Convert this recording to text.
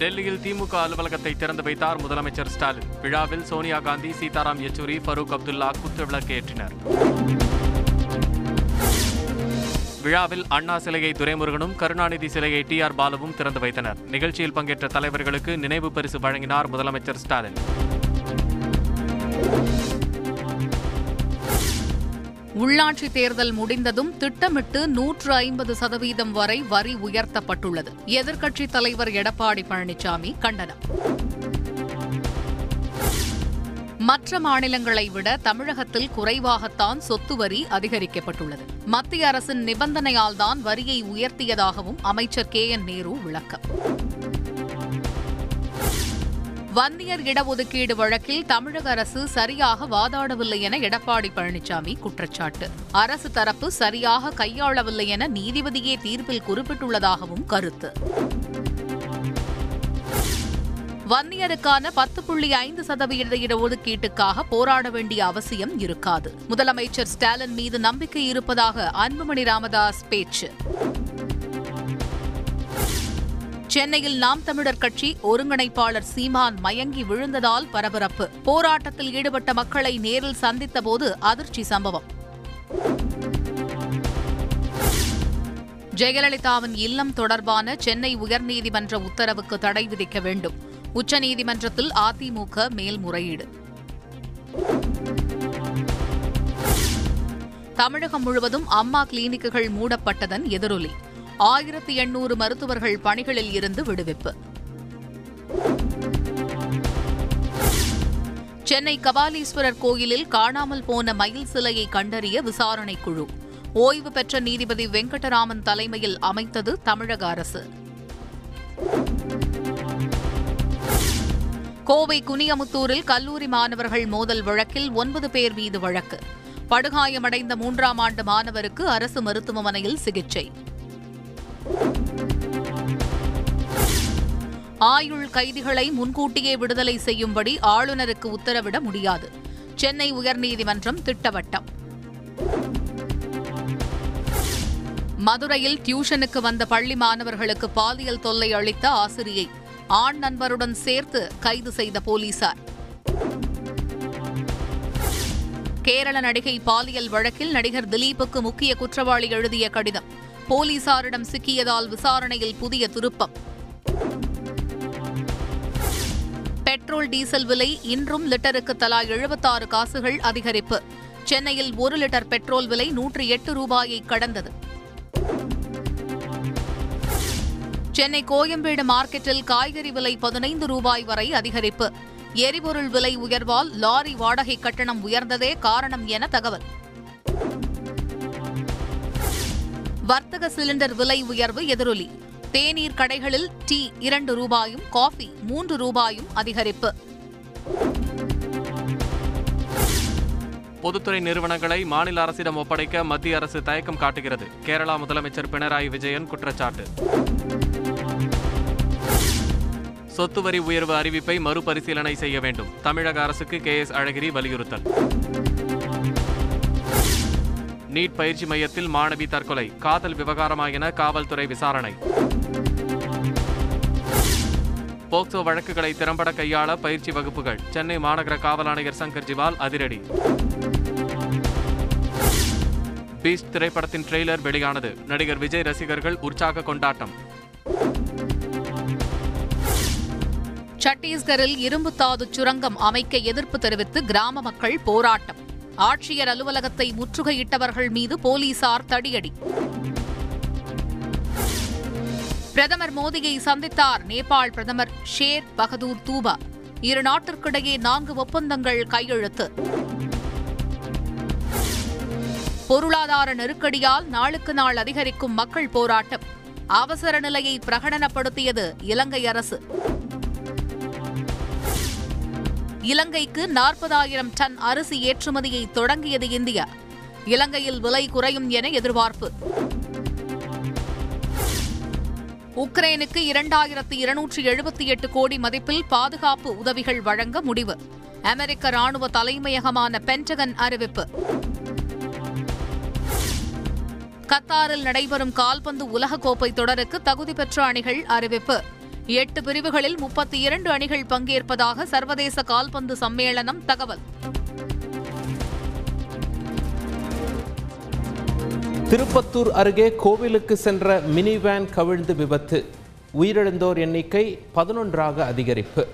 டெல்லியில் திமுக அலுவலகத்தை திறந்து வைத்தார் முதலமைச்சர் ஸ்டாலின். விழாவில் சோனியா காந்தி சீதாராம் யெச்சூரி ஃபரூக் அப்துல்லா குத்துவிளக்கேற்றினர். விழாவில் அண்ணா சிலையை துரைமுருகனும் கருணாநிதி சிலையை டி ஆர் பாலுவும் திறந்து வைத்தனர். நிகழ்ச்சியில் பங்கேற்ற தலைவர்களுக்கு நினைவு பரிசு வழங்கினார் முதலமைச்சர் ஸ்டாலின். உள்ளாட்சி தேர்தல் முடிந்ததும் திட்டமிட்டு நூற்று ஐம்பது சதவீதம் வரை வரி உயர்த்தப்பட்டுள்ளது. எதிர்க்கட்சித் தலைவர் எடப்பாடி பழனிசாமி கண்டனம். மற்ற மாநிலங்களை விட தமிழகத்தில் குறைவாகத்தான் சொத்து வரி அதிகரிக்கப்பட்டுள்ளது. மத்திய அரசின் நிபந்தனையால்தான் வரியை உயர்த்தியதாகவும் அமைச்சர் கே என் நேரு விளக்கம். வன்னியர் இடஒதுக்கீடு வழக்கில் தமிழக அரசு சரியாக வாதாடவில்லை என எடப்பாடி பழனிசாமி குற்றச்சாட்டு. அரசு தரப்பு சரியாக கையாளவில்லை என நீதிபதியே தீர்ப்பில் குறிப்பிட்டுள்ளதாகவும் கருத்து. வன்னியருக்கான பத்து புள்ளி ஐந்து சதவீத இடஒதுக்கீட்டுக்காக போராட வேண்டிய அவசியம் இருக்காது. முதலமைச்சர் ஸ்டாலின் மீது நம்பிக்கை இருப்பதாக அன்புமணி ராமதாஸ் பேச்சு. சென்னையில் நாம் தமிழர் கட்சி ஒருங்கிணைப்பாளர் சீமான் மயங்கி விழுந்ததால் பரபரப்பு. போராட்டத்தில் ஈடுபட்ட மக்களை நேரில் சந்தித்தபோது அதிர்ச்சி சம்பவம். ஜெயலலிதாவின் இல்லம் தொடர்பான சென்னை உயர்நீதிமன்ற உத்தரவுக்கு தடை விதிக்க வேண்டும். உச்சநீதிமன்றத்தில் அதிமுக மேல்முறையீடு. தமிழகம் முழுவதும் அம்மா கிளினிக்குகள் மூடப்பட்டதன் எதிரொலி. ஆயிரத்தி எண்ணூறு மருத்துவர்கள் பணிகளில் இருந்து விடுவிப்பு. சென்னை கபாலீஸ்வரர் கோயிலில் காணாமல் போன மயில் சிலையை கண்டறிய விசாரணை குழு. ஓய்வு பெற்ற நீதிபதி வெங்கடராமன் தலைமையில் அமைத்தது தமிழக அரசு. கோவை குனியமுத்தூரில் கல்லூரி மாணவர்கள் மோதல் வழக்கில் ஒன்பது பேர் மீது வழக்கு. படுகாயமடைந்த மூன்றாம் ஆண்டு மாணவருக்கு அரசு மருத்துவமனையில் சிகிச்சை. ஆயுள் கைதிகளை முன்கூட்டியே விடுதலை செய்யும்படி ஆளுநருக்கு உத்தரவிட முடியாது. சென்னை உயர்நீதிமன்றம் திட்டவட்டம். மதுரையில் டியூஷனுக்கு வந்த பள்ளி மாணவர்களுக்கு பாலியல் தொல்லை அளித்த ஆசிரியை ஆண் நண்பருடன் சேர்த்து கைது செய்த போலீசார். கேரள நடிகை பாலியல் வழக்கில் நடிகர் திலீப்புக்கு முக்கிய குற்றவாளி எழுதிய கடிதம். போலீசாரிடம் சிக்கியதால் விசாரணையில் புதிய திருப்பம். பெட்ரோல் டீசல் விலை இன்றும் லிட்டருக்கு தலா எழுபத்தாறு காசுகள் அதிகரிப்பு. சென்னையில் ஒரு லிட்டர் பெட்ரோல் விலை நூற்றி எட்டு ரூபாயை கடந்தது. சென்னை கோயம்பேடு மார்க்கெட்டில் காய்கறி விலை பதினைந்து ரூபாய் வரை அதிகரிப்பு. எரிபொருள் விலை உயர்வால் லாரி வாடகை கட்டணம் உயர்ந்ததே காரணம் என தகவல். வர்த்தக சிலிண்டர் விலை உயர்வு எதிரொலி. தேநீர் கடைகளில் டீ இரண்டு ரூபாயும் காஃபி மூன்று ரூபாயும் அதிகரிப்பு. பொதுத்துறை நிறுவனங்களை மாநில அரசிடம் ஒப்படைக்க மத்திய அரசு தயக்கம் காட்டுகிறது. கேரளா முதலமைச்சர் பினராயி விஜயன் குற்றச்சாட்டு. சொத்து வரி உயர்வு அறிவிப்பை மறுபரிசீலனை செய்ய வேண்டும். தமிழக அரசுக்கு கே எஸ் அழகிரி வலியுறுத்தல். நீட் பயிற்சி மையத்தில் மாணவி தற்கொலை காதல் விவகாரமா என காவல்துறை விசாரணை. போக்சோ வழக்குகளை திறம்பட கையாள பயிற்சி வகுப்புகள் சென்னை மாநகர காவல் ஆணையர் சங்கர் ஜிவால் அதிரடி. பீஸ்ட் திரைப்படத்தின் ட்ரெய்லர் வெளியானது நடிகர் விஜய் ரசிகர்கள் உற்சாக கொண்டாட்டம். சத்தீஸ்கரில் இரும்புத்தாது சுரங்கம் அமைக்க எதிர்ப்பு தெரிவித்து கிராம மக்கள் போராட்டம். ஆட்சியர் அலுவலகத்தை முற்றுகையிட்டவர்கள் மீது போலீசார் தடியடி. பிரதமர் மோடியை சந்தித்தார் நேபாள் பிரதமர் ஷேர் பகதூர் தூபா. இரு நாட்டிற்கிடையே நான்கு ஒப்பந்தங்கள் கையெழுத்து. பொருளாதார நெருக்கடியால் நாளுக்கு நாள் அதிகரிக்கும் மக்கள் போராட்டம். அவசர நிலையை பிரகடனப்படுத்தியது இலங்கை அரசு. இலங்கைக்கு நாற்பதாயிரம் டன் அரிசி ஏற்றுமதியை தொடங்கியது இந்தியா. இலங்கையில் விலை குறையும் என எதிர்பார்ப்பு. உக்ரைனுக்கு இரண்டாயிரத்து இருநூற்றி எழுபத்தி எட்டு கோடி மதிப்பில் பாதுகாப்பு உதவிகள் வழங்க முடிவு. அமெரிக்க ராணுவ தலைமையகமான பென்டகன் அறிவிப்பு. கத்தாரில் நடைபெறும் கால்பந்து உலகக்கோப்பை தொடருக்கு தகுதி பெற்ற அணிகள் அறிவிப்பு. எட்டு பிரிவுகளில் முப்பத்தி இரண்டு அணிகள் பங்கேற்பதாக சர்வதேச கால்பந்து சம்மேளனம் தகவல். திருப்பத்தூர் அருகே கோவிலுக்கு சென்ற மினி வேன் கவிழ்ந்து விபத்து. உயிரிழந்தோர் எண்ணிக்கை பதினொன்றாக அதிகரிப்பு.